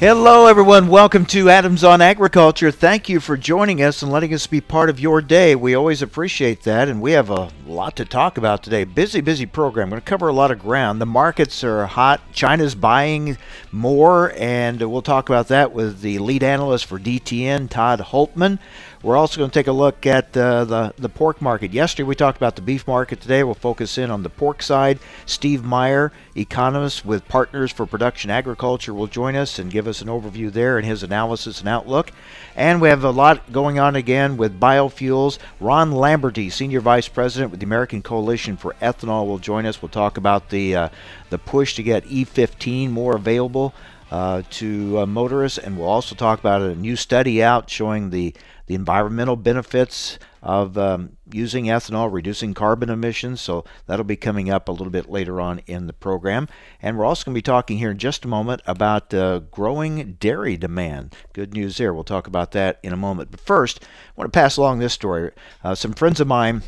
Hello, everyone. Welcome to Adams on Agriculture. Thank you for joining us and letting us be part of your day. We always appreciate that, and we have a lot to talk about today. Busy, busy program. I'm going to cover a lot of ground. The markets are hot. China's buying more, and we'll talk about that with the lead analyst for DTN, Todd Hultman. We're also going to take a look at uh, the, the pork market. Yesterday we talked about the beef market. Today we'll focus in on the pork side. Steve Meyer, economist with Partners for Production Agriculture, will join us and give us an overview there and his analysis and outlook. And we have a lot going on again with biofuels. Ron Lamberty, Senior Vice President with the American Coalition for Ethanol, will join us. We'll talk about the, uh, the push to get E15 more available. Uh, to uh, motorists, and we'll also talk about a new study out showing the the environmental benefits of um, using ethanol, reducing carbon emissions. So that'll be coming up a little bit later on in the program. And we're also going to be talking here in just a moment about uh, growing dairy demand. Good news there. We'll talk about that in a moment. But first, I want to pass along this story. Uh, some friends of mine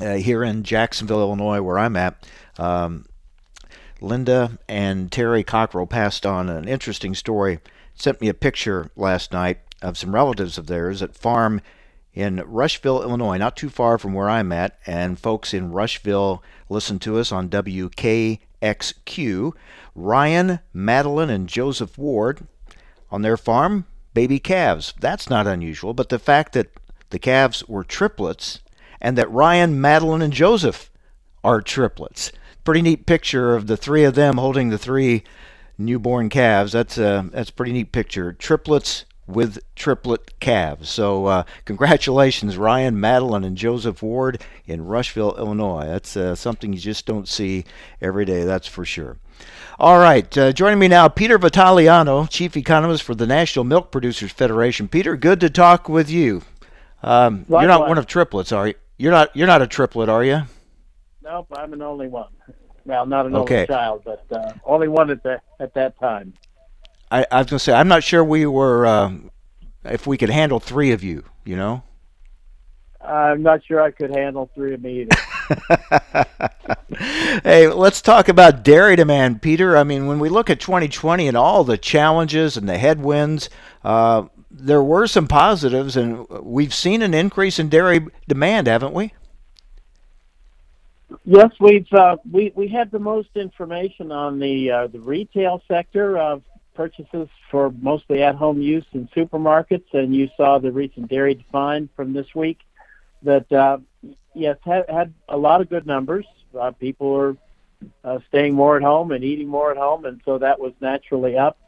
uh, here in Jacksonville, Illinois, where I'm at, um, Linda and Terry Cockrell passed on an interesting story. Sent me a picture last night of some relatives of theirs at farm in Rushville, Illinois, not too far from where I'm at. And folks in Rushville listen to us on WKXQ. Ryan, Madeline, and Joseph Ward on their farm, baby calves. That's not unusual, but the fact that the calves were triplets and that Ryan, Madeline, and Joseph are triplets. Pretty neat picture of the three of them holding the three newborn calves. That's a that's a pretty neat picture. Triplets with triplet calves. So, uh, congratulations, Ryan, Madeline, and Joseph Ward in Rushville, Illinois. That's uh, something you just don't see every day, that's for sure. All right, uh, joining me now, Peter Vitaliano, Chief Economist for the National Milk Producers Federation. Peter, good to talk with you. Um, you're not one of triplets, are you? You're not. You're not a triplet, are you? Nope, I'm an only one. Well, not an okay. only child, but uh, only one at that at that time. I, I was going to say, I'm not sure we were, um, if we could handle three of you, you know? I'm not sure I could handle three of me either. hey, let's talk about dairy demand, Peter. I mean, when we look at 2020 and all the challenges and the headwinds, uh, there were some positives, and we've seen an increase in dairy demand, haven't we? Yes, we've uh, we we had the most information on the uh, the retail sector of purchases for mostly at-home use in supermarkets, and you saw the recent dairy define from this week that uh, yes had, had a lot of good numbers. Uh, people were uh, staying more at home and eating more at home, and so that was naturally up.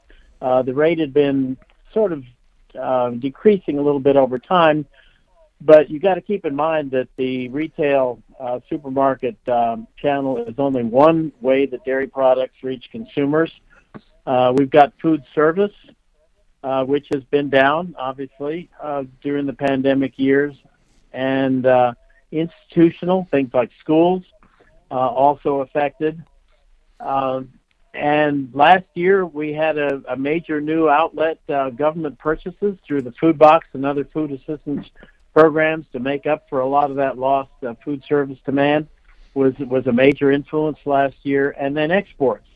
Uh, the rate had been sort of uh, decreasing a little bit over time, but you got to keep in mind that the retail uh, supermarket um, channel is only one way that dairy products reach consumers. Uh, we've got food service, uh, which has been down, obviously, uh, during the pandemic years, and uh, institutional, things like schools, uh, also affected. Um, and last year, we had a, a major new outlet, uh, government purchases through the food box and other food assistance programs to make up for a lot of that lost food service demand was was a major influence last year, and then exports.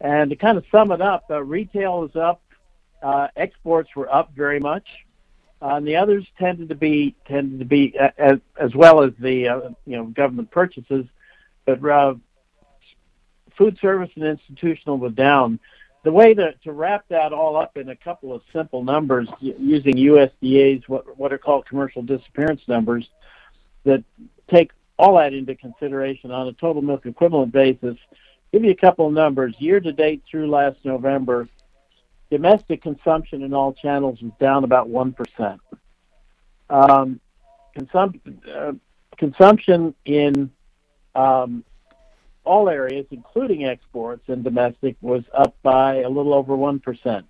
And to kind of sum it up, uh, retail is up, uh, exports were up very much, uh, and the others tended to be tended to be uh, as as well as the uh, you know government purchases, but uh, food service and institutional was down. The way to, to wrap that all up in a couple of simple numbers using USDA's what what are called commercial disappearance numbers that take all that into consideration on a total milk equivalent basis give you a couple of numbers. Year to date through last November, domestic consumption in all channels was down about 1%. Um, uh, consumption in um, all areas, including exports and domestic, was up by a little over 1%.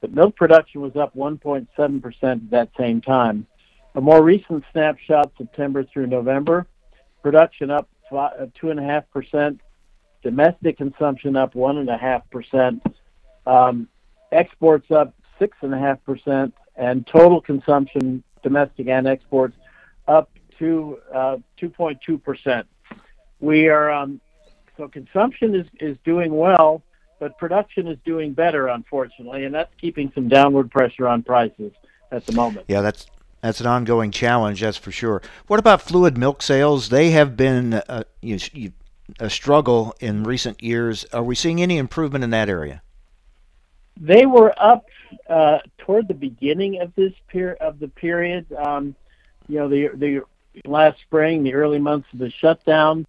But milk production was up 1.7% at that same time. A more recent snapshot, September through November, production up uh, two and a half percent, domestic consumption up one and a half percent, um, exports up six and total consumption, domestic and exports, up to uh, 2.2 percent. We are um, so consumption is is doing well, but production is doing better, unfortunately, and that's keeping some downward pressure on prices at the moment. Yeah, that's that's an ongoing challenge, that's for sure. What about fluid milk sales? They have been uh, you, you, a struggle in recent years. Are we seeing any improvement in that area? They were up uh, toward the beginning of this per- of the period. Um, you know, the the last spring, the early months of the shutdown.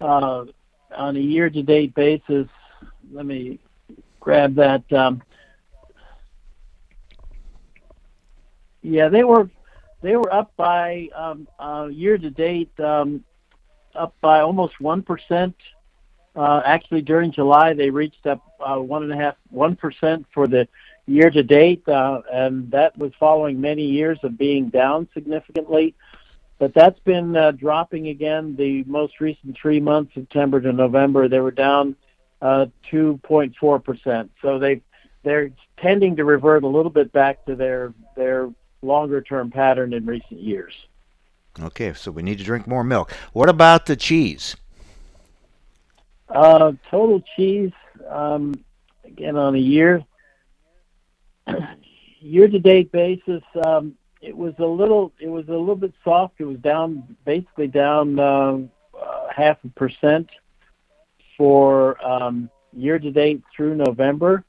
Uh, on a year-to-date basis, let me grab that. Um, yeah, they were they were up by um, uh, year-to-date um, up by almost one percent. Uh, actually, during July, they reached up uh, one and a half one percent for the year to date, uh, and that was following many years of being down significantly. But that's been uh, dropping again. The most recent three months, September to November, they were down uh, 2.4 percent. So they they're tending to revert a little bit back to their their longer term pattern in recent years. Okay, so we need to drink more milk. What about the cheese? Uh, total cheese, um, again on a year year to date basis, um, it was a little it was a little bit soft. It was down basically down uh, uh, half a percent for um, year to date through November,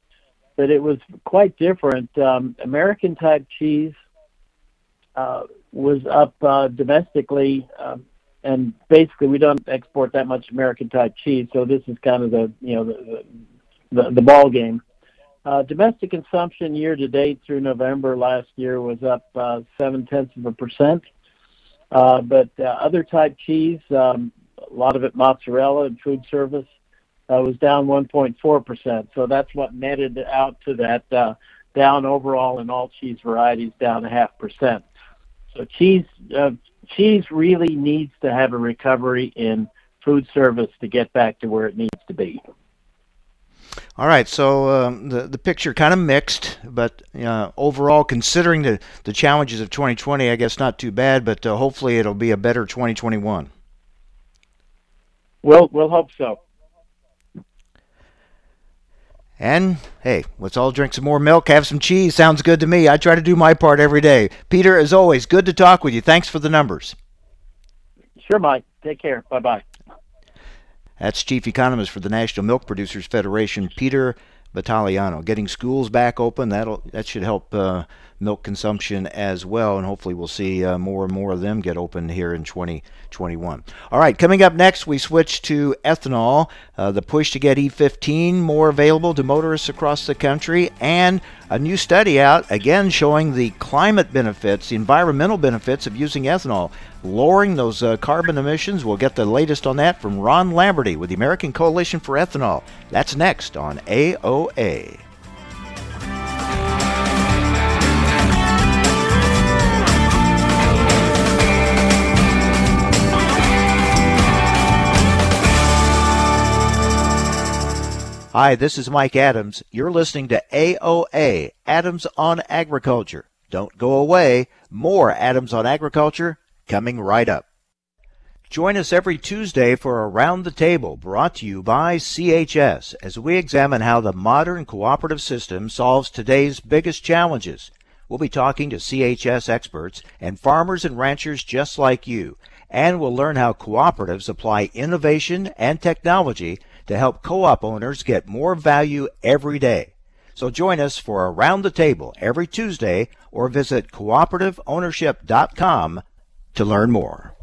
but it was quite different. Um, American type cheese uh, was up uh, domestically, um, and basically we don't export that much American type cheese, so this is kind of the you know the the, the ball game. Uh, domestic consumption year to date through November last year was up uh, seven tenths of a percent. Uh, but other type cheese, um, a lot of it mozzarella and food service, was down 1.4 percent. So that's what netted out to that down overall in all cheese varieties, down a half percent. So cheese, cheese really needs to have a recovery in food service to get back to where it needs to be. All right, so um, the the picture kind of mixed, but uh, overall, considering the the challenges of 2020, I guess not too bad. But uh, hopefully, it'll be a better 2021. We'll we'll hope so. And hey, let's all drink some more milk, have some cheese. Sounds good to me. I try to do my part every day. Peter, as always, good to talk with you. Thanks for the numbers. Sure, Mike. Take care. Bye bye. That's Chief Economist for the National Milk Producers Federation, Peter Vitaliano. Getting schools back open, that'll that should help uh, milk consumption as well, and hopefully we'll see uh, more and more of them get open here in 2021. All right, coming up next, we switch to ethanol, uh, the push to get E15 more available to motorists across the country, and a new study out again showing the climate benefits, the environmental benefits of using ethanol, lowering those uh, carbon emissions. We'll get the latest on that from Ron Lamberty with the American Coalition for Ethanol. That's next on AOA. Hi, this is Mike Adams. You're listening to AOA, Adams on Agriculture. Don't go away. More Adams on Agriculture coming right up. Join us every Tuesday for Around the Table, brought to you by CHS, as we examine how the modern cooperative system solves today's biggest challenges. We'll be talking to CHS experts and farmers and ranchers just like you, and we'll learn how cooperatives apply innovation and technology to help co-op owners get more value every day. So join us for Around the Table every Tuesday or visit cooperativeownership.com to learn more.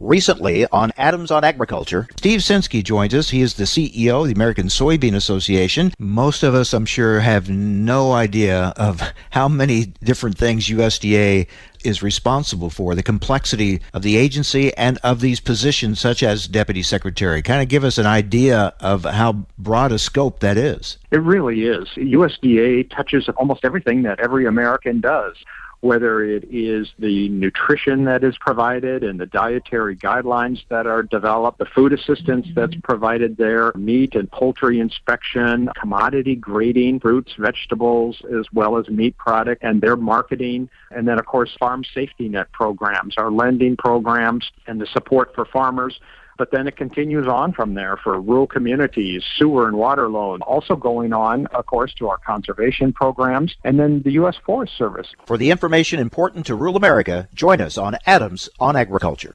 Recently on Adams on Agriculture, Steve Censky joins us. He is the CEO of the American Soybean Association. Most of us, I'm sure, have no idea of how many different things USDA is responsible for, the complexity of the agency and of these positions, such as deputy secretary. Kind of give us an idea of how broad a scope that is. It really is. USDA touches almost everything that every American does whether it is the nutrition that is provided and the dietary guidelines that are developed, the food assistance that's provided there, meat and poultry inspection, commodity grading, fruits, vegetables, as well as meat product and their marketing, and then of course farm safety net programs, our lending programs, and the support for farmers. But then it continues on from there for rural communities, sewer and water loans, also going on, of course, to our conservation programs, and then the U.S. Forest Service. For the information important to rural America, join us on Adams on Agriculture.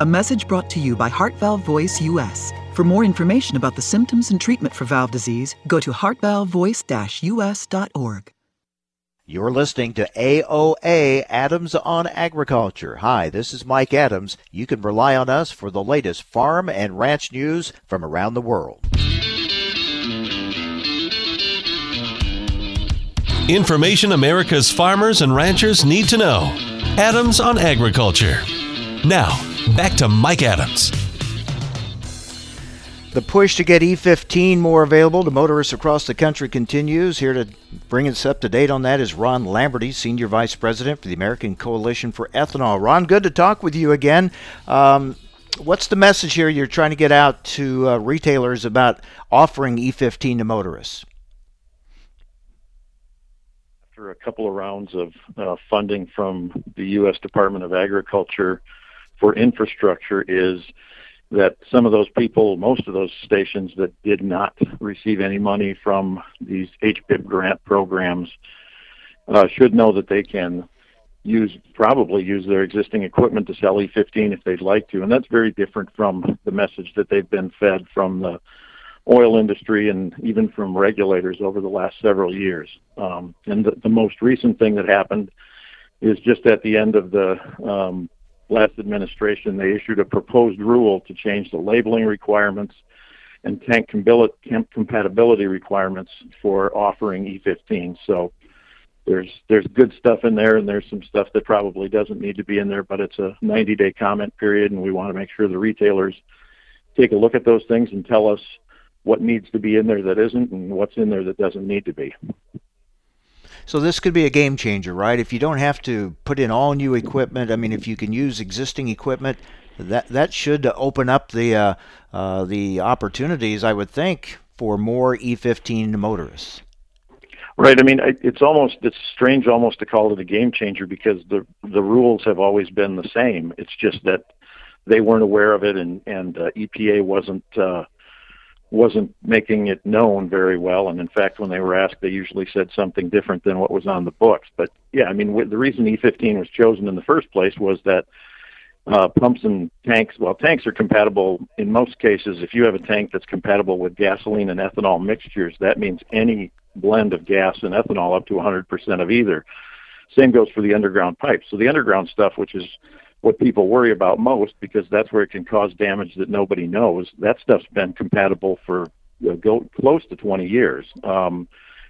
A message brought to you by Heart Valve Voice US. For more information about the symptoms and treatment for valve disease, go to heartvalvevoice-us.org. You're listening to AOA Adams on Agriculture. Hi, this is Mike Adams. You can rely on us for the latest farm and ranch news from around the world. Information America's farmers and ranchers need to know. Adams on Agriculture. Now, back to Mike Adams. The push to get E15 more available to motorists across the country continues. Here to bring us up to date on that is Ron Lamberty, Senior Vice President for the American Coalition for Ethanol. Ron, good to talk with you again. Um, what's the message here you're trying to get out to uh, retailers about offering E15 to motorists? After a couple of rounds of uh, funding from the U.S. Department of Agriculture, for infrastructure is that some of those people, most of those stations that did not receive any money from these HBIIP grant programs, uh, should know that they can use probably use their existing equipment to sell E15 if they'd like to, and that's very different from the message that they've been fed from the oil industry and even from regulators over the last several years. Um, and the, the most recent thing that happened is just at the end of the um, last administration, they issued a proposed rule to change the labeling requirements and tank compatibility requirements for offering E15. So there's there's good stuff in there, and there's some stuff that probably doesn't need to be in there. But it's a 90-day comment period, and we want to make sure the retailers take a look at those things and tell us what needs to be in there that isn't, and what's in there that doesn't need to be. So this could be a game changer, right? If you don't have to put in all new equipment, I mean, if you can use existing equipment, that that should open up the uh, uh, the opportunities, I would think, for more E15 motorists. Right. I mean, it's almost it's strange almost to call it a game changer because the the rules have always been the same. It's just that they weren't aware of it, and and uh, EPA wasn't uh, wasn't making it known very well. And in fact, when they were asked, they usually said something different than what was on the books. But yeah, I mean, the reason E15 was chosen in the first place was that uh, pumps and tanks, well, tanks are compatible in most cases. If you have a tank that's compatible with gasoline and ethanol mixtures, that means any blend of gas and ethanol up to 100% of either. Same goes for the underground pipes. So the underground stuff, which is what people worry about most because that's where it can cause damage that nobody knows. That stuff's been compatible for uh, go, close to 20 years. Um,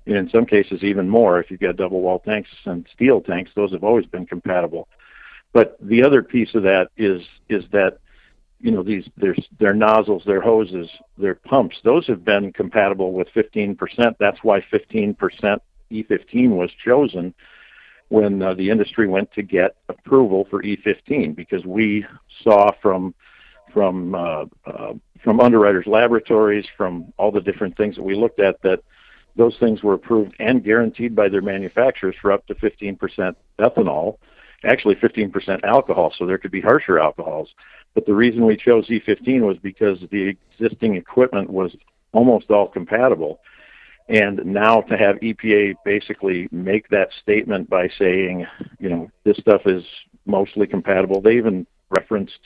and in some cases, even more. If you've got double wall tanks and steel tanks, those have always been compatible. But the other piece of that is is that you know these their their nozzles, their hoses, their pumps. Those have been compatible with 15%. That's why 15% E15 was chosen when uh, the industry went to get approval for E15 because we saw from from uh, uh, from underwriters laboratories from all the different things that we looked at that those things were approved and guaranteed by their manufacturers for up to 15% ethanol actually 15% alcohol so there could be harsher alcohols. But the reason we chose E15 was because the existing equipment was almost all compatible and now to have EPA basically make that statement by saying, you know, this stuff is mostly compatible. They even referenced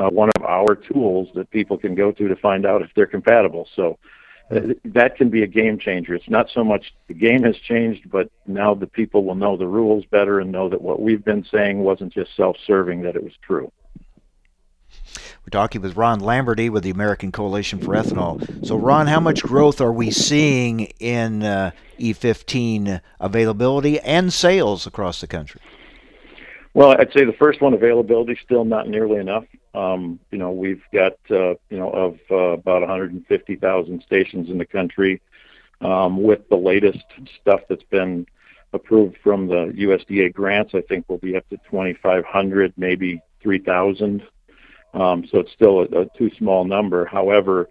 uh, one of our tools that people can go to to find out if they're compatible. So uh, that can be a game changer. It's not so much the game has changed, but now the people will know the rules better and know that what we've been saying wasn't just self-serving, that it was true. We're talking with Ron Lamberty with the American Coalition for Ethanol. So, Ron, how much growth are we seeing in uh, E15 availability and sales across the country? Well, I'd say the first one, availability, still not nearly enough. Um, you know, we've got uh, you know of uh, about 150,000 stations in the country. Um, with the latest stuff that's been approved from the USDA grants, I think we'll be up to 2,500, maybe 3,000 um, so it's still a, a too small number. However,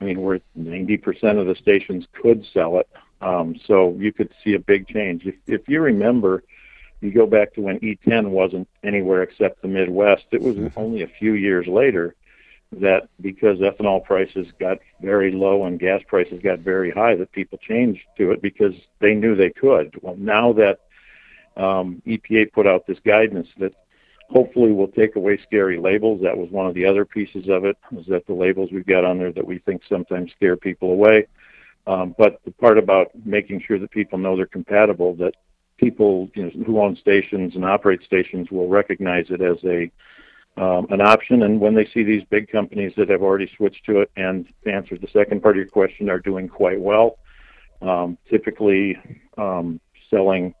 I mean, we're 90% of the stations could sell it. Um, so you could see a big change. If, if you remember, you go back to when E10 wasn't anywhere except the Midwest, it was mm-hmm. only a few years later that because ethanol prices got very low and gas prices got very high, that people changed to it because they knew they could. Well, now that um, EPA put out this guidance that hopefully we'll take away scary labels. That was one of the other pieces of it, is that the labels we've got on there that we think sometimes scare people away. Um, but the part about making sure that people know they're compatible, that people you know, who own stations and operate stations will recognize it as a um, an option. And when they see these big companies that have already switched to it, and to answer the second part of your question, are doing quite well, um, typically um, selling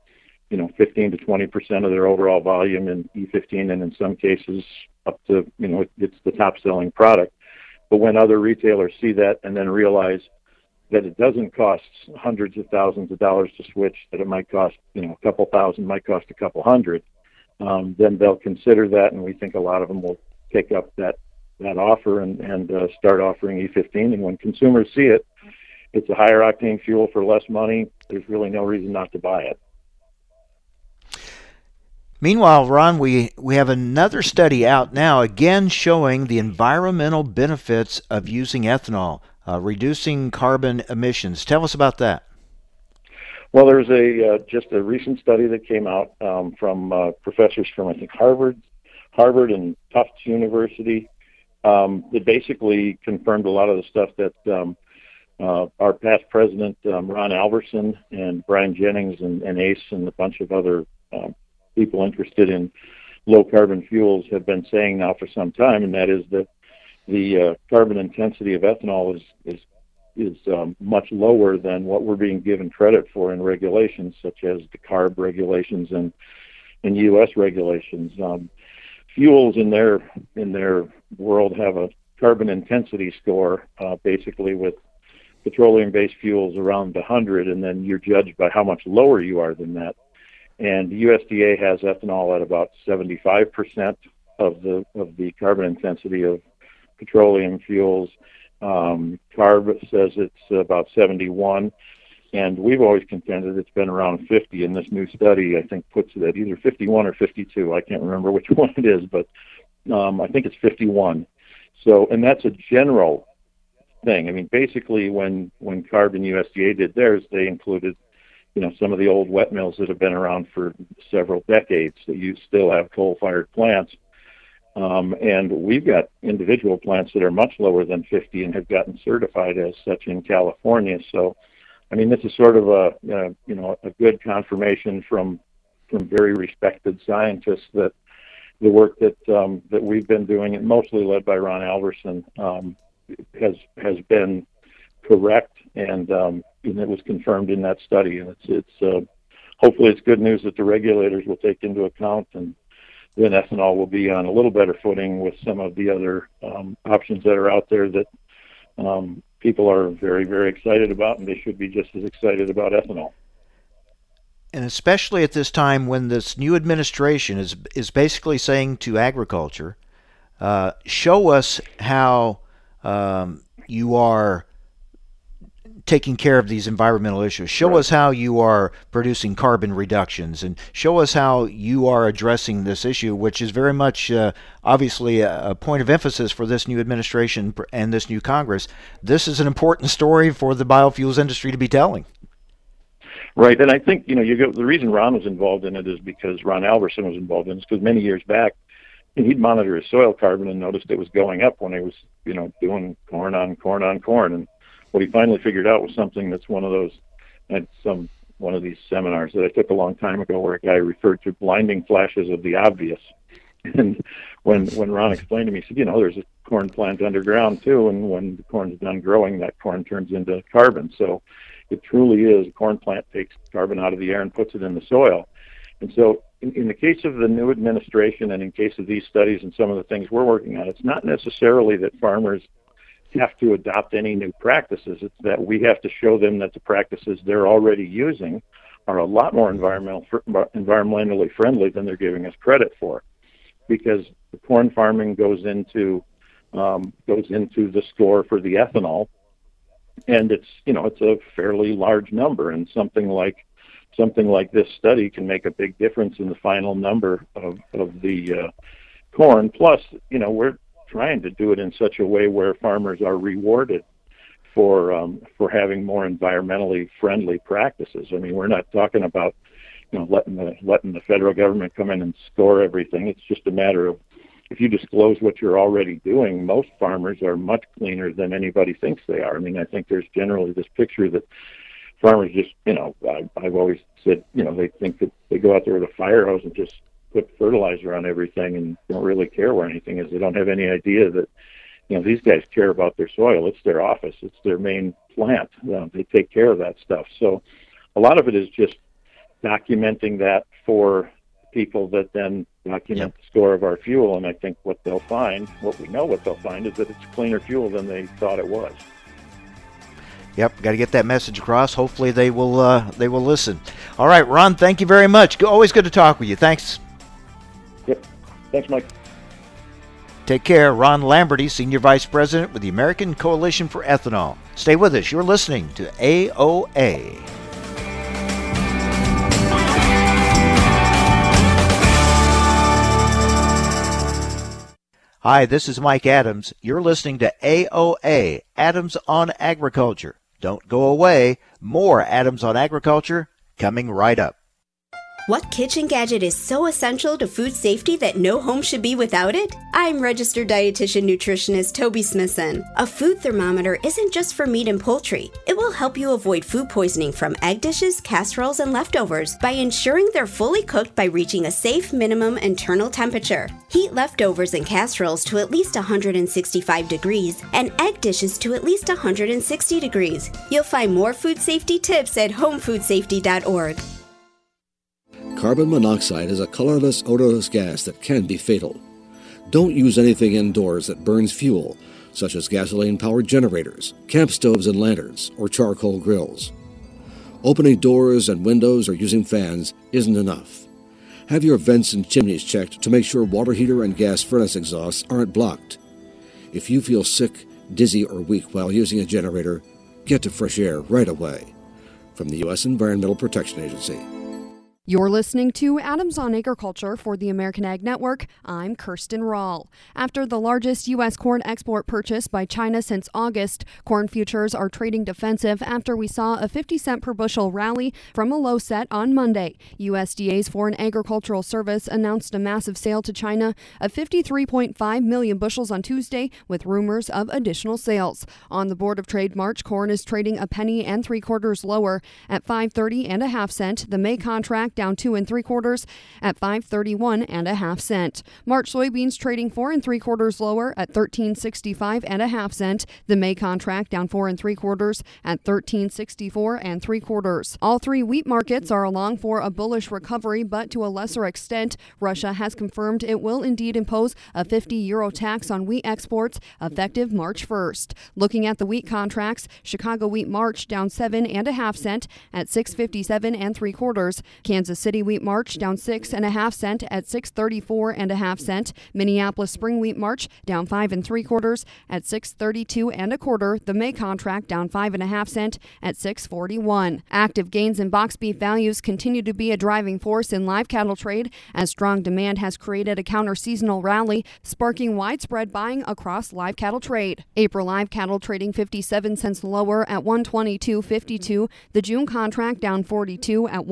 you know 15 to 20 percent of their overall volume in E15, and in some cases up to you know it's the top selling product. But when other retailers see that and then realize that it doesn't cost hundreds of thousands of dollars to switch, that it might cost you know a couple thousand, might cost a couple hundred, um, then they'll consider that, and we think a lot of them will pick up that that offer and and uh, start offering E15. And when consumers see it, it's a higher octane fuel for less money. There's really no reason not to buy it. Meanwhile, Ron, we, we have another study out now, again showing the environmental benefits of using ethanol, uh, reducing carbon emissions. Tell us about that. Well, there's a uh, just a recent study that came out um, from uh, professors from I think Harvard, Harvard and Tufts University um, that basically confirmed a lot of the stuff that um, uh, our past president um, Ron Alverson and Brian Jennings and, and ACE and a bunch of other um, people interested in low carbon fuels have been saying now for some time, and that is that the uh, carbon intensity of ethanol is is is um, much lower than what we're being given credit for in regulations such as the CARB regulations and and U.S. regulations. Um, fuels in their in their world have a carbon intensity score, uh, basically with petroleum-based fuels around 100, and then you're judged by how much lower you are than that and the USDA has ethanol at about 75% of the of the carbon intensity of petroleum fuels. Um, CARB says it's about 71, and we've always contended it's been around 50. And this new study, I think, puts it at either 51 or 52. I can't remember which one it is, but um, I think it's 51. So, and that's a general thing. I mean, basically, when when CARB and USDA did theirs, they included you know some of the old wet mills that have been around for several decades that you still have coal-fired plants. Um, and we've got individual plants that are much lower than 50 and have gotten certified as such in California. So, I mean, this is sort of a you know a good confirmation from from very respected scientists that the work that um, that we've been doing, and mostly led by Ron Alverson, um, has has been correct and um, and it was confirmed in that study. And it's it's uh, hopefully it's good news that the regulators will take into account and then ethanol will be on a little better footing with some of the other um, options that are out there that um, people are very, very excited about, and they should be just as excited about ethanol. And especially at this time when this new administration is is basically saying to agriculture, uh, show us how um, you are taking care of these environmental issues. Show right. us how you are producing carbon reductions, and show us how you are addressing this issue, which is very much uh, obviously a, a, point of emphasis for this new administration and this new Congress. This is an important story for the biofuels industry to be telling. Right, and I think you know you go. The reason Ron was involved in it is because Ron Alverson was involved in it. Because many years back, he'd monitor his soil carbon and noticed it was going up when he was you know doing corn on corn on corn, and what he finally figured out was something that's one of those at some one of these seminars that I took a long time ago where a guy referred to blinding flashes of the obvious. And when when Ron explained to me, he said, you know, there's a corn plant underground too, and when the corn's done growing, that corn turns into carbon. So it truly is a corn plant takes carbon out of the air and puts it in the soil. And so in, in the case of the new administration and in case of these studies and some of the things we're working on, it's not necessarily that farmers have to adopt any new practices. It's that we have to show them that the practices they're already using are a lot more environmental, environmentally friendly than they're giving us credit for, because the corn farming goes into um, goes into the store for the ethanol, and it's you know it's a fairly large number, and something like something like this study can make a big difference in the final number of of the uh, corn. Plus, you know we're trying to do it in such a way where farmers are rewarded for um, for having more environmentally friendly practices. I mean, we're not talking about you know letting the letting the federal government come in and score everything. It's just a matter of if you disclose what you're already doing, most farmers are much cleaner than anybody thinks they are. I mean, I think there's generally this picture that farmers just, you know, I, I've always said, you know, they think that they go out there with a fire hose and just put fertilizer on everything and don't really care where anything is. They don't have any idea that you know these guys care about their soil. It's their office. It's their main plant. Uh, they take care of that stuff. So a lot of it is just documenting that for people that then document yep. the score of our fuel. And I think what they'll find, what we know what they'll find, is that it's cleaner fuel than they thought it was. Yep, got to get that message across. Hopefully they will uh, they will listen. All right, Ron, thank you very much. Always good to talk with you. Thanks. Thanks, Mike. Take care. Ron Lamberty, Senior Vice President with the American Coalition for Ethanol. Stay with us. You're listening to AOA. Hi, this is Mike Adams. You're listening to AOA, Adams on Agriculture. Don't go away. More Adams on Agriculture coming right up. What kitchen gadget is so essential to food safety that no home should be without it? I'm registered dietitian nutritionist Toby Smithson. A food thermometer isn't just for meat and poultry. It will help you avoid food poisoning from egg dishes, casseroles, and leftovers by ensuring they're fully cooked by reaching a safe minimum internal temperature. Heat leftovers and casseroles to at least 165 degrees and egg dishes to at least 160 degrees. You'll find more food safety tips at homefoodsafety.org. Carbon monoxide is a colorless, odorless gas that can be fatal. Don't use anything indoors that burns fuel, such as gasoline powered generators, camp stoves and lanterns, or charcoal grills. Opening doors and windows or using fans isn't enough. Have your vents and chimneys checked to make sure water heater and gas furnace exhausts aren't blocked. If you feel sick, dizzy, or weak while using a generator, get to fresh air right away. From the U.S. Environmental Protection Agency. You're listening to Adams on Agriculture for the American Ag Network. I'm Kirsten Rahl. After the largest U.S. corn export purchase by China since August, corn futures are trading defensive after we saw a 50 cent per bushel rally from a low set on Monday. USDA's Foreign Agricultural Service announced a massive sale to China of 53.5 million bushels on Tuesday, with rumors of additional sales. On the Board of Trade March, corn is trading a penny and three quarters lower at 5.30 and a half cent. The May contract down two and three quarters at 531 and a half cent. March soybeans trading four and three quarters lower at 1365 and a half cent. The May contract down four and three quarters at 1364 and three quarters. All three wheat markets are along for a bullish recovery, but to a lesser extent, Russia has confirmed it will indeed impose a 50 euro tax on wheat exports effective March 1st. Looking at the wheat contracts, Chicago wheat March down seven and a half cent at 657 and three quarters. Kansas City wheat March down six and a half cent at 634 and a half cent. Minneapolis spring wheat March down five and three quarters at 632 and a quarter. The May contract down five and a half cent at 641. Active gains in box beef values continue to be a driving force in live cattle trade as strong demand has created a counter seasonal rally, sparking widespread buying across live cattle trade. April live cattle trading 57 cents lower at 122.52. The June contract down 42 at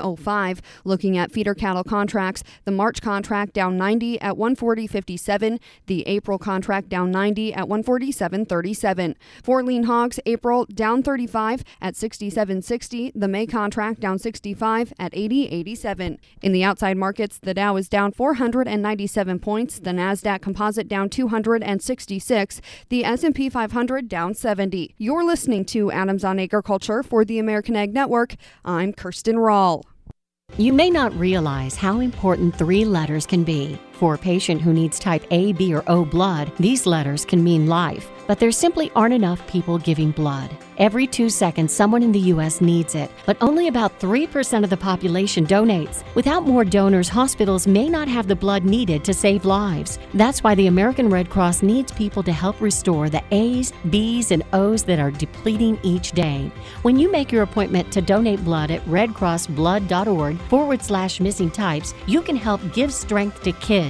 oh 119.05. Looking at feeder cattle contracts, the March contract down 90 at 140.57. The April contract down 90 at 147.37. For lean hogs, April down 35 at 67.60. The May contract down 65 at 80.87. In the outside markets, the Dow is down 497 points. The Nasdaq Composite down 266. The S&P 500 down 70. You're listening to Adams on Agriculture for the American Ag Network. I'm Kirsten Rahl. You may not realize how important three letters can be. For a patient who needs type A, B, or O blood, these letters can mean life, but there simply aren't enough people giving blood. Every two seconds, someone in the U.S. needs it, but only about 3% of the population donates. Without more donors, hospitals may not have the blood needed to save lives. That's why the American Red Cross needs people to help restore the A's, B's, and O's that are depleting each day. When you make your appointment to donate blood at redcrossblood.org forward slash missing types, you can help give strength to kids,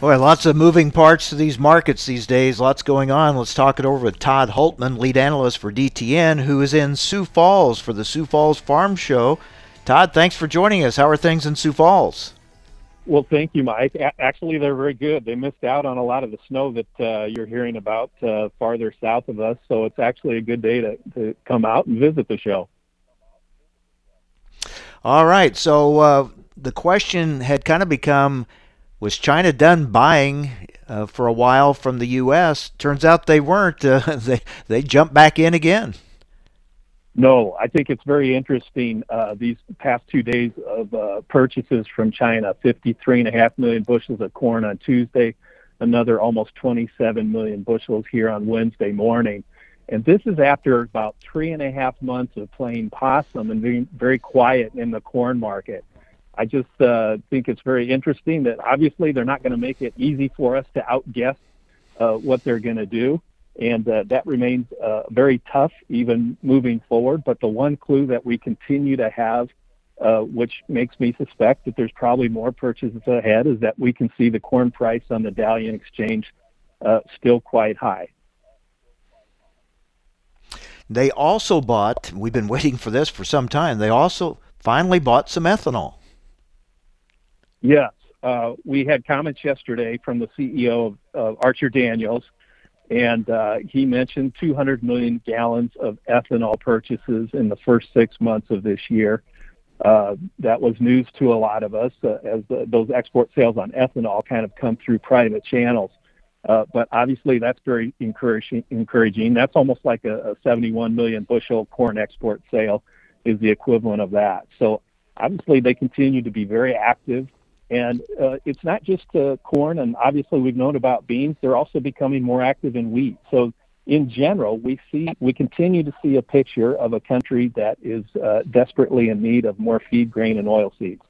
Boy, lots of moving parts to these markets these days. Lots going on. Let's talk it over with Todd Hultman, lead analyst for DTN, who is in Sioux Falls for the Sioux Falls Farm Show. Todd, thanks for joining us. How are things in Sioux Falls? Well, thank you, Mike. A- actually, they're very good. They missed out on a lot of the snow that uh, you're hearing about uh, farther south of us, so it's actually a good day to, to come out and visit the show. All right. So uh, the question had kind of become was China done buying uh, for a while from the U.S.? Turns out they weren't. Uh, they, they jumped back in again. No, I think it's very interesting. Uh, these past two days of uh, purchases from China 53.5 million bushels of corn on Tuesday, another almost 27 million bushels here on Wednesday morning. And this is after about three and a half months of playing possum and being very quiet in the corn market. I just uh, think it's very interesting that obviously they're not going to make it easy for us to outguess uh, what they're going to do and uh, that remains uh, very tough even moving forward. But the one clue that we continue to have, uh, which makes me suspect that there's probably more purchases ahead, is that we can see the corn price on the Dalian exchange uh, still quite high. They also bought, we've been waiting for this for some time, they also finally bought some ethanol. Yes. Uh, we had comments yesterday from the CEO of, of Archer Daniels, and uh, he mentioned 200 million gallons of ethanol purchases in the first six months of this year. Uh, that was news to a lot of us uh, as the, those export sales on ethanol kind of come through private channels. Uh, but obviously, that's very encouraging. That's almost like a, a 71 million bushel corn export sale is the equivalent of that. So obviously, they continue to be very active. And uh, it's not just uh, corn, and obviously we've known about beans. They're also becoming more active in wheat. So in general, we see we continue to see a picture of a country that is uh, desperately in need of more feed grain and oil seeds.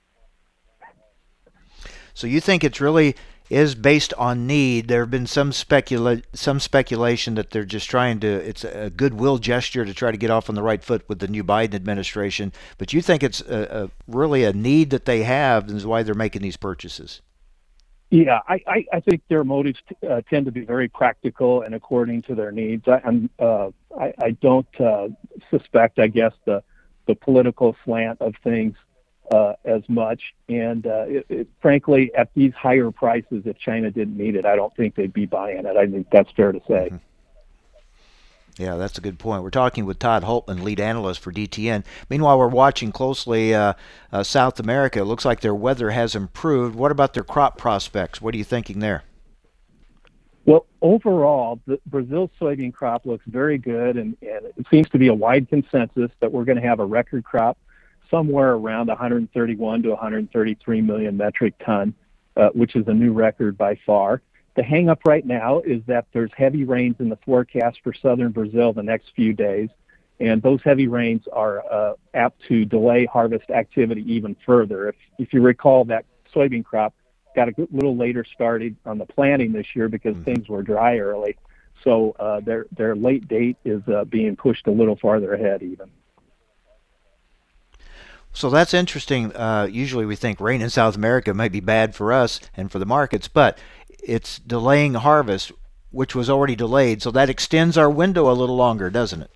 So you think it's really is based on need. There have been some specula- some speculation that they're just trying to. It's a goodwill gesture to try to get off on the right foot with the new Biden administration. But you think it's a, a really a need that they have, and is why they're making these purchases. Yeah, I, I, I think their motives t- uh, tend to be very practical and according to their needs. I, I'm, uh, I, I don't uh, suspect, I guess, the the political slant of things uh, as much. And uh, it, it, frankly, at these higher prices, if China didn't need it, I don't think they'd be buying it. I think that's fair to say. Mm-hmm. Yeah, that's a good point. We're talking with Todd Hultman, lead analyst for DTN. Meanwhile, we're watching closely uh, uh, South America. It looks like their weather has improved. What about their crop prospects? What are you thinking there? Well, overall, the Brazil soybean crop looks very good, and, and it seems to be a wide consensus that we're going to have a record crop somewhere around 131 to 133 million metric ton, uh, which is a new record by far. The hangup right now is that there's heavy rains in the forecast for southern Brazil the next few days, and those heavy rains are uh, apt to delay harvest activity even further. If, if you recall, that soybean crop got a little later started on the planting this year because mm-hmm. things were dry early. So uh, their their late date is uh, being pushed a little farther ahead even. So that's interesting. Uh, usually we think rain in South America might be bad for us and for the markets, but it's delaying harvest, which was already delayed. So that extends our window a little longer, doesn't it?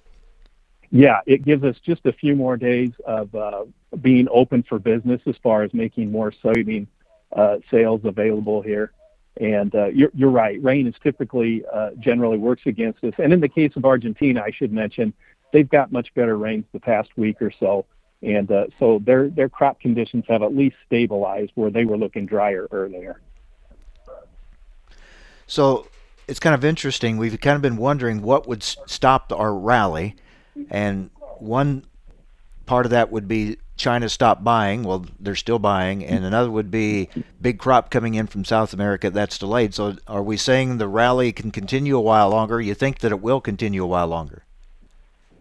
Yeah, it gives us just a few more days of uh, being open for business as far as making more soybean uh, sales available here. And uh, you're, you're right. Rain is typically uh, generally works against us. And in the case of Argentina, I should mention they've got much better rains the past week or so and uh, so their their crop conditions have at least stabilized where they were looking drier earlier. So it's kind of interesting. We've kind of been wondering what would stop our rally, and one part of that would be China stop buying. Well, they're still buying, and another would be big crop coming in from South America that's delayed. So, are we saying the rally can continue a while longer? You think that it will continue a while longer?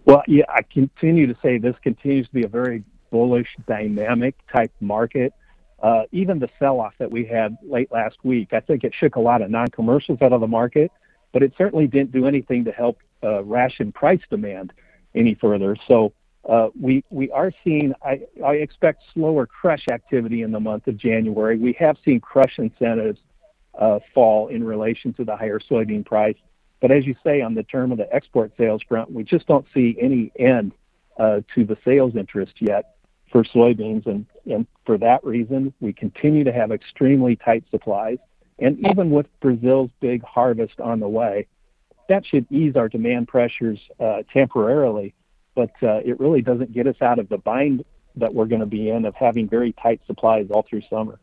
Well, yeah, I continue to say this continues to be a very bullish, dynamic type market. Uh, even the sell-off that we had late last week, I think it shook a lot of non-commercials out of the market, but it certainly didn't do anything to help uh, ration price demand any further. So uh, we we are seeing. I, I expect slower crush activity in the month of January. We have seen crush incentives uh, fall in relation to the higher soybean price. But as you say, on the term of the export sales front, we just don't see any end uh, to the sales interest yet for soybeans. And, and for that reason, we continue to have extremely tight supplies. And even with Brazil's big harvest on the way, that should ease our demand pressures uh, temporarily. But uh, it really doesn't get us out of the bind that we're going to be in of having very tight supplies all through summer.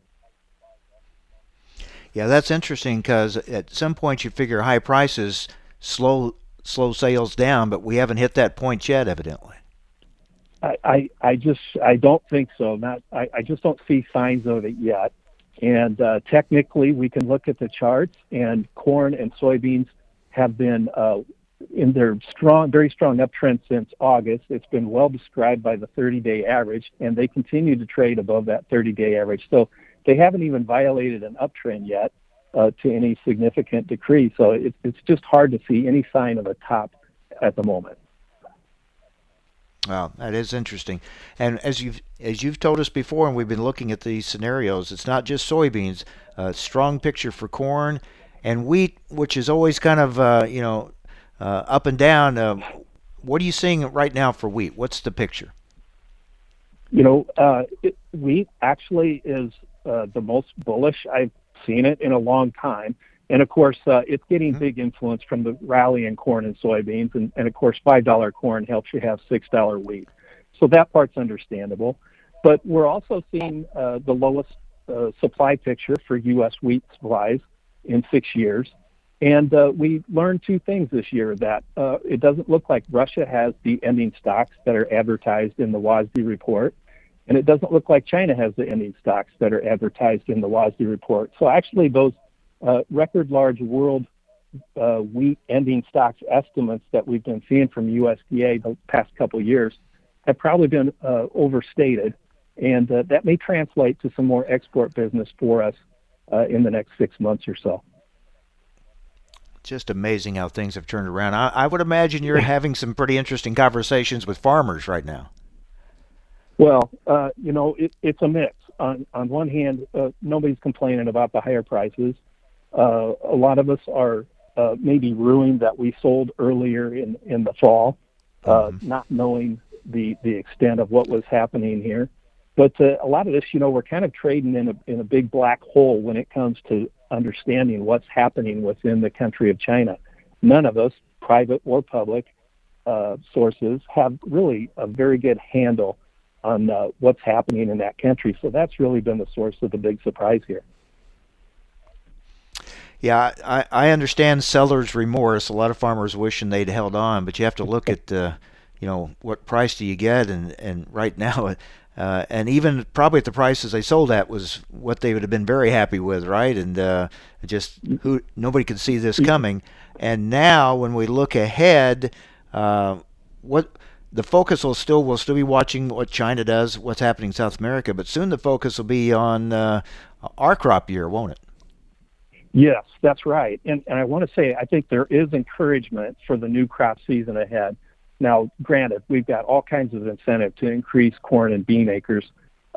Yeah, that's interesting because at some point you figure high prices slow slow sales down, but we haven't hit that point yet, evidently. I, I, I just I don't think so. Not I, I just don't see signs of it yet. And uh, technically, we can look at the charts, and corn and soybeans have been uh, in their strong, very strong uptrend since August. It's been well described by the 30-day average, and they continue to trade above that 30-day average. So they haven't even violated an uptrend yet uh, to any significant degree. So it, it's just hard to see any sign of a top at the moment. Wow, that is interesting. And as you've as you've told us before, and we've been looking at these scenarios, it's not just soybeans. A strong picture for corn and wheat, which is always kind of uh, you know uh, up and down. Uh, what are you seeing right now for wheat? What's the picture? You know, uh, it, wheat actually is uh, the most bullish I've seen it in a long time. And of course, uh, it's getting mm-hmm. big influence from the rally in corn and soybeans. And, and of course, $5 corn helps you have $6 wheat. So that part's understandable. But we're also seeing uh, the lowest uh, supply picture for U.S. wheat supplies in six years. And uh, we learned two things this year that uh, it doesn't look like Russia has the ending stocks that are advertised in the WASDE report. And it doesn't look like China has the ending stocks that are advertised in the WASDE report. So actually, those uh, record large world uh, wheat ending stocks estimates that we've been seeing from USDA the past couple years have probably been uh, overstated, and uh, that may translate to some more export business for us uh, in the next six months or so. Just amazing how things have turned around. I, I would imagine you're having some pretty interesting conversations with farmers right now. Well, uh, you know, it, it's a mix. On on one hand, uh, nobody's complaining about the higher prices. Uh, a lot of us are uh, maybe ruined that we sold earlier in in the fall, uh, mm-hmm. not knowing the the extent of what was happening here. But uh, a lot of this, you know, we're kind of trading in a in a big black hole when it comes to understanding what's happening within the country of China. None of us, private or public uh, sources, have really a very good handle on uh, what's happening in that country. So that's really been the source of the big surprise here. Yeah, I, I understand sellers' remorse. A lot of farmers wishing they'd held on, but you have to look at, uh, you know, what price do you get, and and right now, uh, and even probably at the prices they sold at was what they would have been very happy with, right? And uh, just who nobody could see this coming. And now, when we look ahead, uh, what the focus will still will still be watching what China does, what's happening in South America, but soon the focus will be on uh, our crop year, won't it? Yes, that's right. And, and I want to say I think there is encouragement for the new crop season ahead. Now, granted, we've got all kinds of incentive to increase corn and bean acres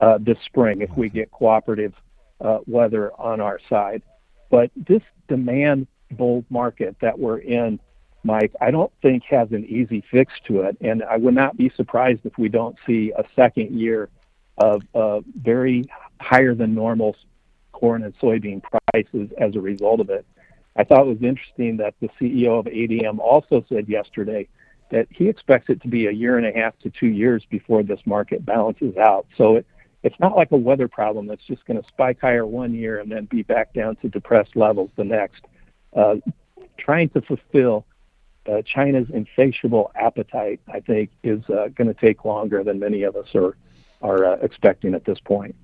uh, this spring if we get cooperative uh, weather on our side. But this demand bull market that we're in Mike, I don't think has an easy fix to it, and I would not be surprised if we don't see a second year of uh, very higher than normal corn and soybean prices as a result of it. I thought it was interesting that the CEO of ADM also said yesterday that he expects it to be a year and a half to two years before this market balances out. So it, it's not like a weather problem that's just going to spike higher one year and then be back down to depressed levels the next. Uh, trying to fulfill uh, China's insatiable appetite, I think, is uh, going to take longer than many of us are are uh, expecting at this point.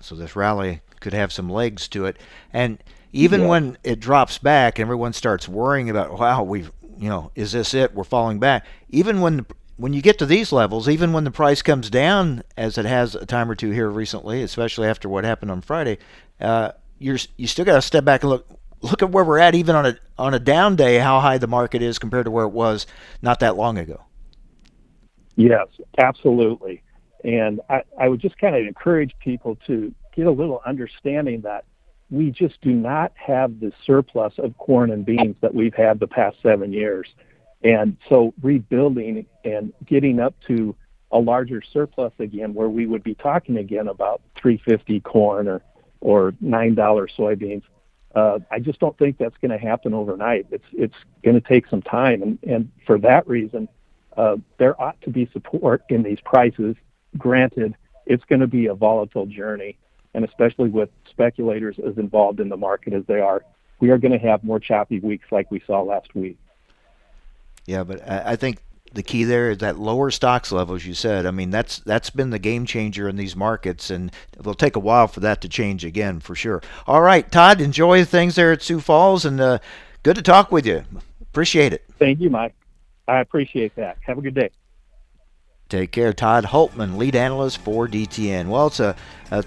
So this rally could have some legs to it, and even yeah. when it drops back, everyone starts worrying about, wow, we've, you know, is this it? We're falling back. Even when when you get to these levels, even when the price comes down, as it has a time or two here recently, especially after what happened on Friday, uh, you're you still got to step back and look look at where we're at even on a on a down day how high the market is compared to where it was not that long ago. Yes absolutely. And i, I would just kind of encourage people to get a little understanding that we just do not have the surplus of corn and beans that we've had the past seven years. And so rebuilding and getting up to a larger surplus again where we would be talking again about 350 corn or or nine dollar soybeans uh, I just don't think that's going to happen overnight. It's it's going to take some time, and and for that reason, uh, there ought to be support in these prices. Granted, it's going to be a volatile journey, and especially with speculators as involved in the market as they are, we are going to have more choppy weeks like we saw last week. Yeah, but I think the key there is that lower stocks levels you said. I mean, that's that's been the game changer in these markets, and it'll take a while for that to change again, for sure. All right, Todd, enjoy things there at Sioux Falls, and uh, good to talk with you. Appreciate it. Thank you, Mike. I appreciate that. Have a good day. Take care, Todd Hultman lead analyst for DTN. Well, it's a, a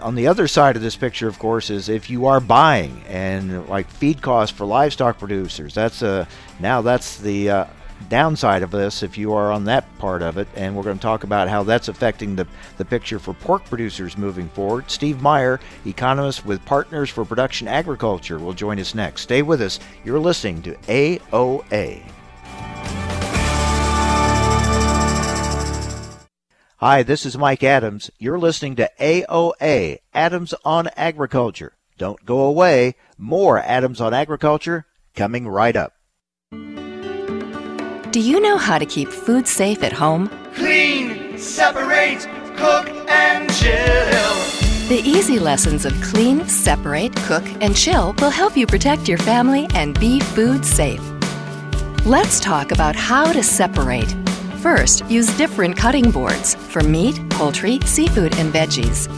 on the other side of this picture, of course, is if you are buying and like feed costs for livestock producers. That's a now that's the uh, downside of this if you are on that part of it, and we're going to talk about how that's affecting the, the picture for pork producers moving forward. Steve Meyer, economist with Partners for Production Agriculture, will join us next. Stay with us. You're listening to AOA. Hi, this is Mike Adams. You're listening to AOA, Adams on Agriculture. Don't go away. More Adams on Agriculture coming right up. Do you know how to keep food safe at home? Clean, separate, cook, and chill. The easy lessons of clean, separate, cook, and chill will help you protect your family and be food safe. Let's talk about how to separate. First, use different cutting boards for meat, poultry, seafood, and veggies.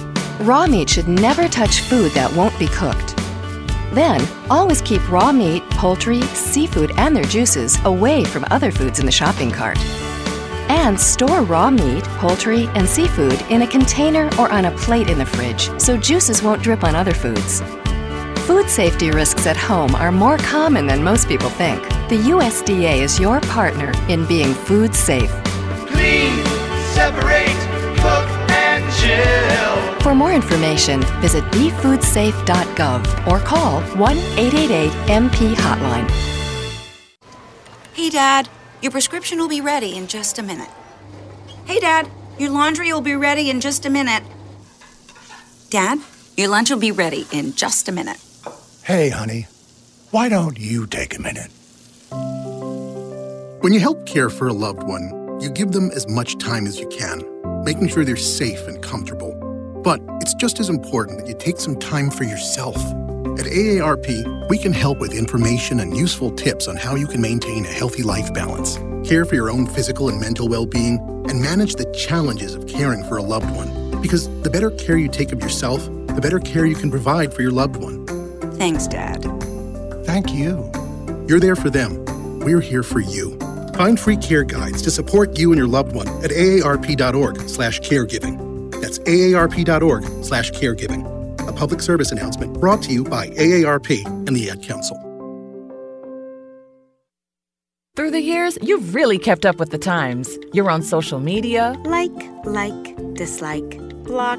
Raw meat should never touch food that won't be cooked. Then, always keep raw meat, poultry, seafood, and their juices away from other foods in the shopping cart. And store raw meat, poultry, and seafood in a container or on a plate in the fridge so juices won't drip on other foods. Food safety risks at home are more common than most people think. The USDA is your partner in being food safe. Clean, separate, cook, and chill. For more information, visit befoodsafe.gov or call 1 888 MP Hotline. Hey, Dad, your prescription will be ready in just a minute. Hey, Dad, your laundry will be ready in just a minute. Dad, your lunch will be ready in just a minute. Hey, honey, why don't you take a minute? When you help care for a loved one, you give them as much time as you can, making sure they're safe and comfortable. But it's just as important that you take some time for yourself. At AARP, we can help with information and useful tips on how you can maintain a healthy life balance, care for your own physical and mental well being, and manage the challenges of caring for a loved one. Because the better care you take of yourself, the better care you can provide for your loved one. Thanks, Dad. Thank you. You're there for them. We're here for you. Find free care guides to support you and your loved one at aarp.org slash caregiving. That's aarp.org slash caregiving. A public service announcement brought to you by AARP and the Ad Council. Through the years, you've really kept up with the times. You're on social media. Like, like, dislike, block.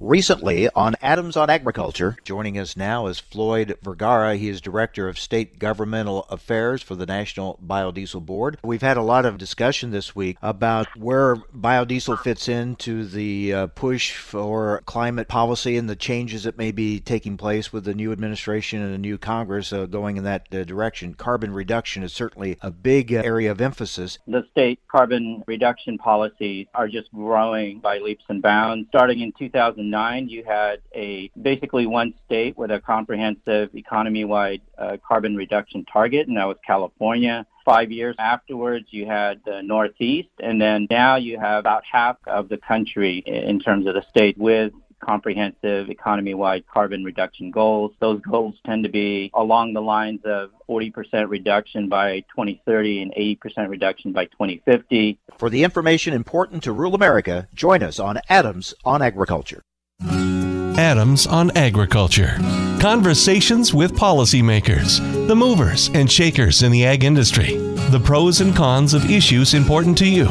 Recently on Adams on Agriculture, joining us now is Floyd Vergara. He is Director of State Governmental Affairs for the National Biodiesel Board. We've had a lot of discussion this week about where biodiesel fits into the uh, push for climate policy and the changes that may be taking place with the new administration and the new Congress uh, going in that uh, direction. Carbon reduction is certainly a big area of emphasis. The state carbon reduction policies are just growing by leaps and bounds. Starting in 2000 2009, you had a basically one state with a comprehensive economy-wide uh, carbon reduction target, and that was California. Five years afterwards, you had the Northeast, and then now you have about half of the country in terms of the state with comprehensive economy-wide carbon reduction goals. Those goals tend to be along the lines of 40% reduction by 2030 and 80% reduction by 2050. For the information important to rural America, join us on Adams on Agriculture. Adams on Agriculture. Conversations with policymakers, the movers and shakers in the ag industry, the pros and cons of issues important to you,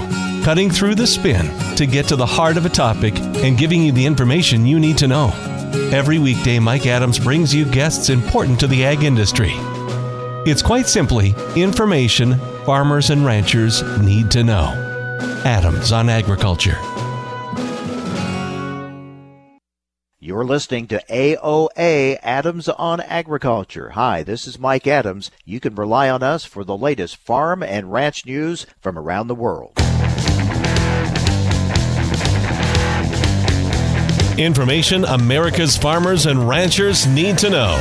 cutting through the spin to get to the heart of a topic and giving you the information you need to know. Every weekday, Mike Adams brings you guests important to the ag industry. It's quite simply information farmers and ranchers need to know. Adams on Agriculture. You're listening to AOA Adams on Agriculture. Hi, this is Mike Adams. You can rely on us for the latest farm and ranch news from around the world. Information America's farmers and ranchers need to know.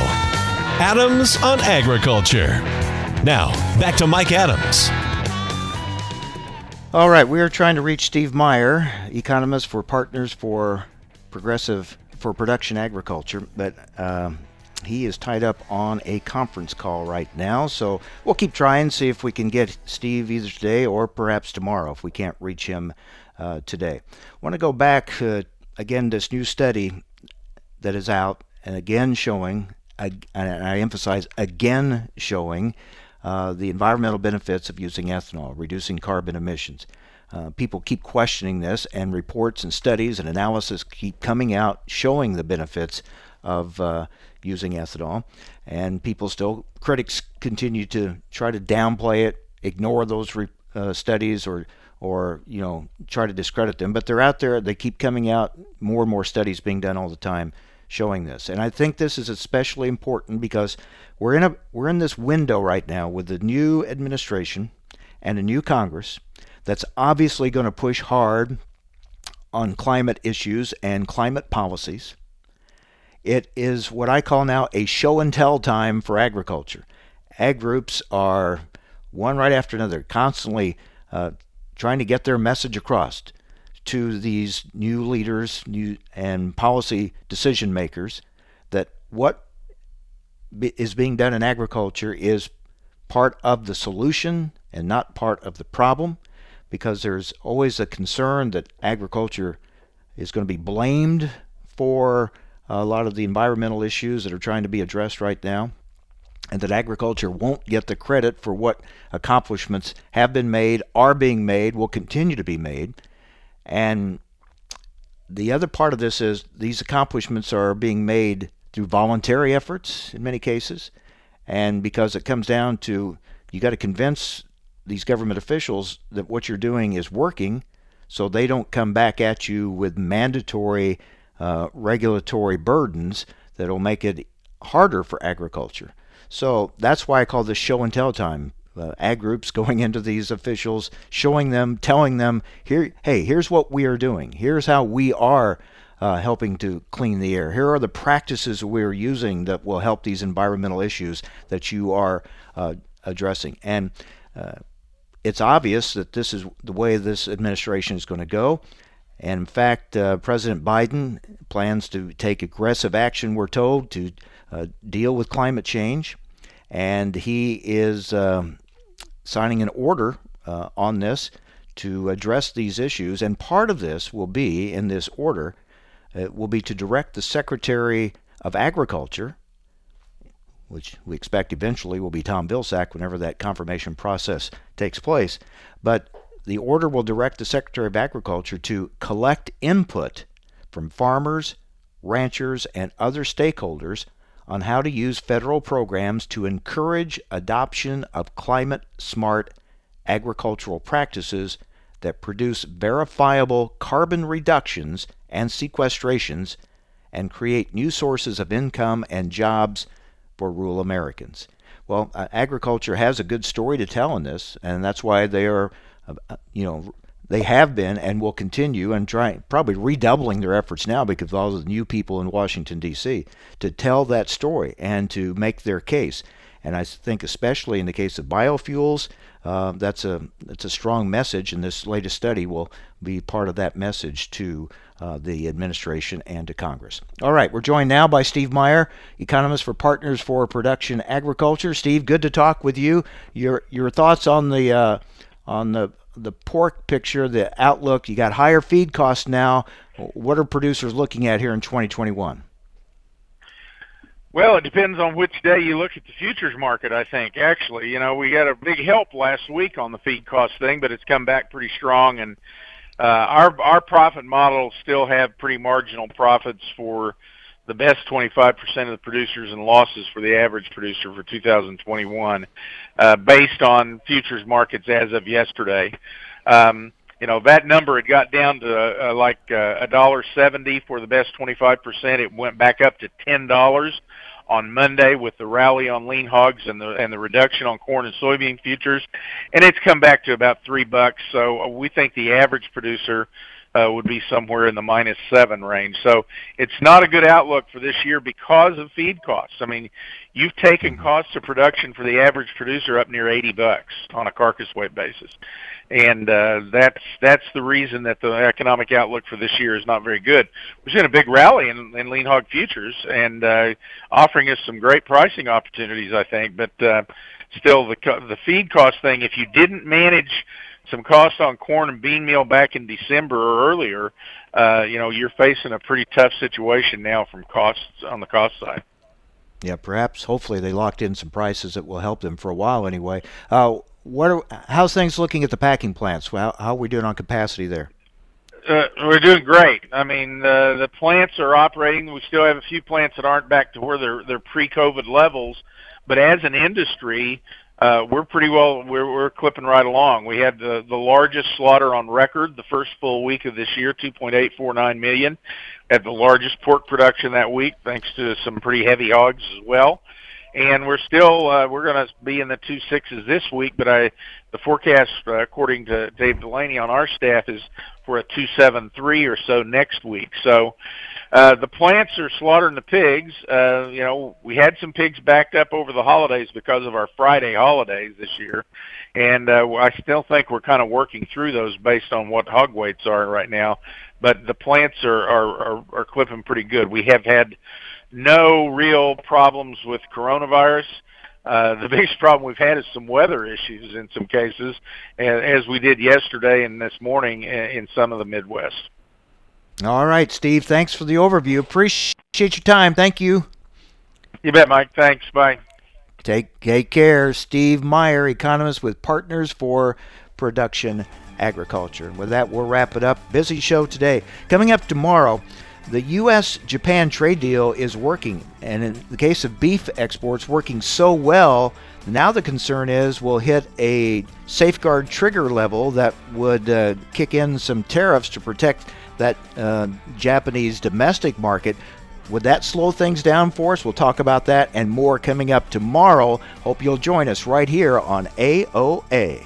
Adams on Agriculture. Now, back to Mike Adams. All right, we are trying to reach Steve Meyer, economist for Partners for Progressive for Production Agriculture, but um, he is tied up on a conference call right now. So we'll keep trying, see if we can get Steve either today or perhaps tomorrow if we can't reach him uh, today. I want to go back uh, again this new study that is out and again showing, and I emphasize again showing uh, the environmental benefits of using ethanol, reducing carbon emissions. Uh, people keep questioning this, and reports and studies and analysis keep coming out showing the benefits of uh, using ethanol. And people still, critics continue to try to downplay it, ignore those re- uh, studies, or or you know try to discredit them. But they're out there. They keep coming out. More and more studies being done all the time showing this. And I think this is especially important because we're in a we're in this window right now with the new administration and a new Congress that's obviously going to push hard on climate issues and climate policies. It is what I call now a show and tell time for agriculture. Ag groups are one right after another, constantly uh, trying to get their message across to these new leaders new, and policy decision makers that what is being done in agriculture is part of the solution and not part of the problem because there's always a concern that agriculture is going to be blamed for a lot of the environmental issues that are trying to be addressed right now and that agriculture won't get the credit for what accomplishments have been made, are being made, will continue to be made. And the other part of this is these accomplishments are being made through voluntary efforts in many cases. And because it comes down to you got to convince these government officials that what you're doing is working so they don't come back at you with mandatory uh, regulatory burdens that will make it harder for agriculture. So that's why I call this show and tell time uh, ag groups going into these officials, showing them, telling them, here, hey, here's what we are doing. Here's how we are uh, helping to clean the air. Here are the practices we're using that will help these environmental issues that you are uh, addressing. And uh, it's obvious that this is the way this administration is going to go. And in fact, uh, President Biden plans to take aggressive action, we're told, to uh, deal with climate change. And he is um, signing an order uh, on this to address these issues. And part of this will be, in this order, it will be to direct the Secretary of Agriculture, which we expect eventually will be Tom Vilsack whenever that confirmation process takes place. But the order will direct the Secretary of Agriculture to collect input from farmers, ranchers, and other stakeholders on how to use federal programs to encourage adoption of climate smart agricultural practices that produce verifiable carbon reductions and sequestrations and create new sources of income and jobs for rural Americans. Well, uh, agriculture has a good story to tell in this, and that's why they are, uh, uh you know, they have been and will continue and try probably redoubling their efforts now because of all the new people in Washington D.C. to tell that story and to make their case. And I think especially in the case of biofuels, uh, that's a that's a strong message, and this latest study will be part of that message to uh, the administration and to Congress. All right, we're joined now by Steve Meyer, economist for Partners for Production Agriculture. Steve, good to talk with you. Your your thoughts on the uh, on the the pork picture, the outlook. You got higher feed costs now. What are producers looking at here in 2021? Well, it depends on which day you look at the futures market, I think. Actually, you know, we got a big help last week on the feed cost thing, but it's come back pretty strong and our our profit models still have pretty marginal profits for the best 25% of the producers and losses for the average producer for 2021 uh, based on futures markets as of yesterday. Um, you know that number had got down to uh, like uh, a dollar seventy for the best 25%. It went back up to ten dollars on Monday with the rally on lean hogs and the and the reduction on corn and soybean futures, and it's come back to about three bucks. So we think the average producer uh, would be somewhere in the minus seven range. So it's not a good outlook for this year because of feed costs. I mean, you've taken Mm-hmm. costs of production for the average producer up near 80 bucks on a carcass weight basis, and uh, that's that's the reason that the economic outlook for this year is not very good. We've seen a big rally in, in lean hog futures and uh, offering us some great pricing opportunities, I think, but. Uh, Still, the the feed cost thing. If you didn't manage some costs on corn and bean meal back in December or earlier, uh, you know, you're facing a pretty tough situation now from costs on the cost side. Yeah, perhaps. Hopefully, they locked in some prices that will help them for a while anyway. Uh, what? Are, how's things looking at the packing plants? How, how are we doing on capacity there? Uh, we're doing great. I mean, uh, the plants are operating. We still have a few plants that aren't back to where they're pre-COVID levels, but as an industry, Uh, we're pretty well. We're we're clipping right along. We had the the largest slaughter on record the first full week of this year, 2.849 million. Had the largest pork production that week, thanks to some pretty heavy hogs as well. And we're still uh, we're going to be in the two sixes this week, but I the forecast uh, according to Dave Delaney on our staff is for a two seven three or so next week. So uh, the plants are slaughtering the pigs. Uh, you know, we had some pigs backed up over the holidays because of our Friday holidays this year, and uh, I still think we're kind of working through those based on what hog weights are right now. But the plants are are, are, are clipping pretty good. We have had no real problems with coronavirus. Uh, the biggest problem we've had is some weather issues in some cases, as we did yesterday and this morning in some of the Midwest. All right, Steve. Thanks for the overview. Appreciate your time. Thank you. You bet, Mike. Thanks. Bye. Take take care, Steve Meyer, economist with Partners for Production Agriculture. And with that, we'll wrap it up. Busy show today. Coming up tomorrow, the U.S. Japan trade deal is working, and in the case of beef exports, working so well. Now the concern is we'll hit a safeguard trigger level that would uh, kick in some tariffs to protect that uh, Japanese domestic market. Would that slow things down for us? We'll talk about that and more coming up tomorrow. Hope you'll join us right here on AOA.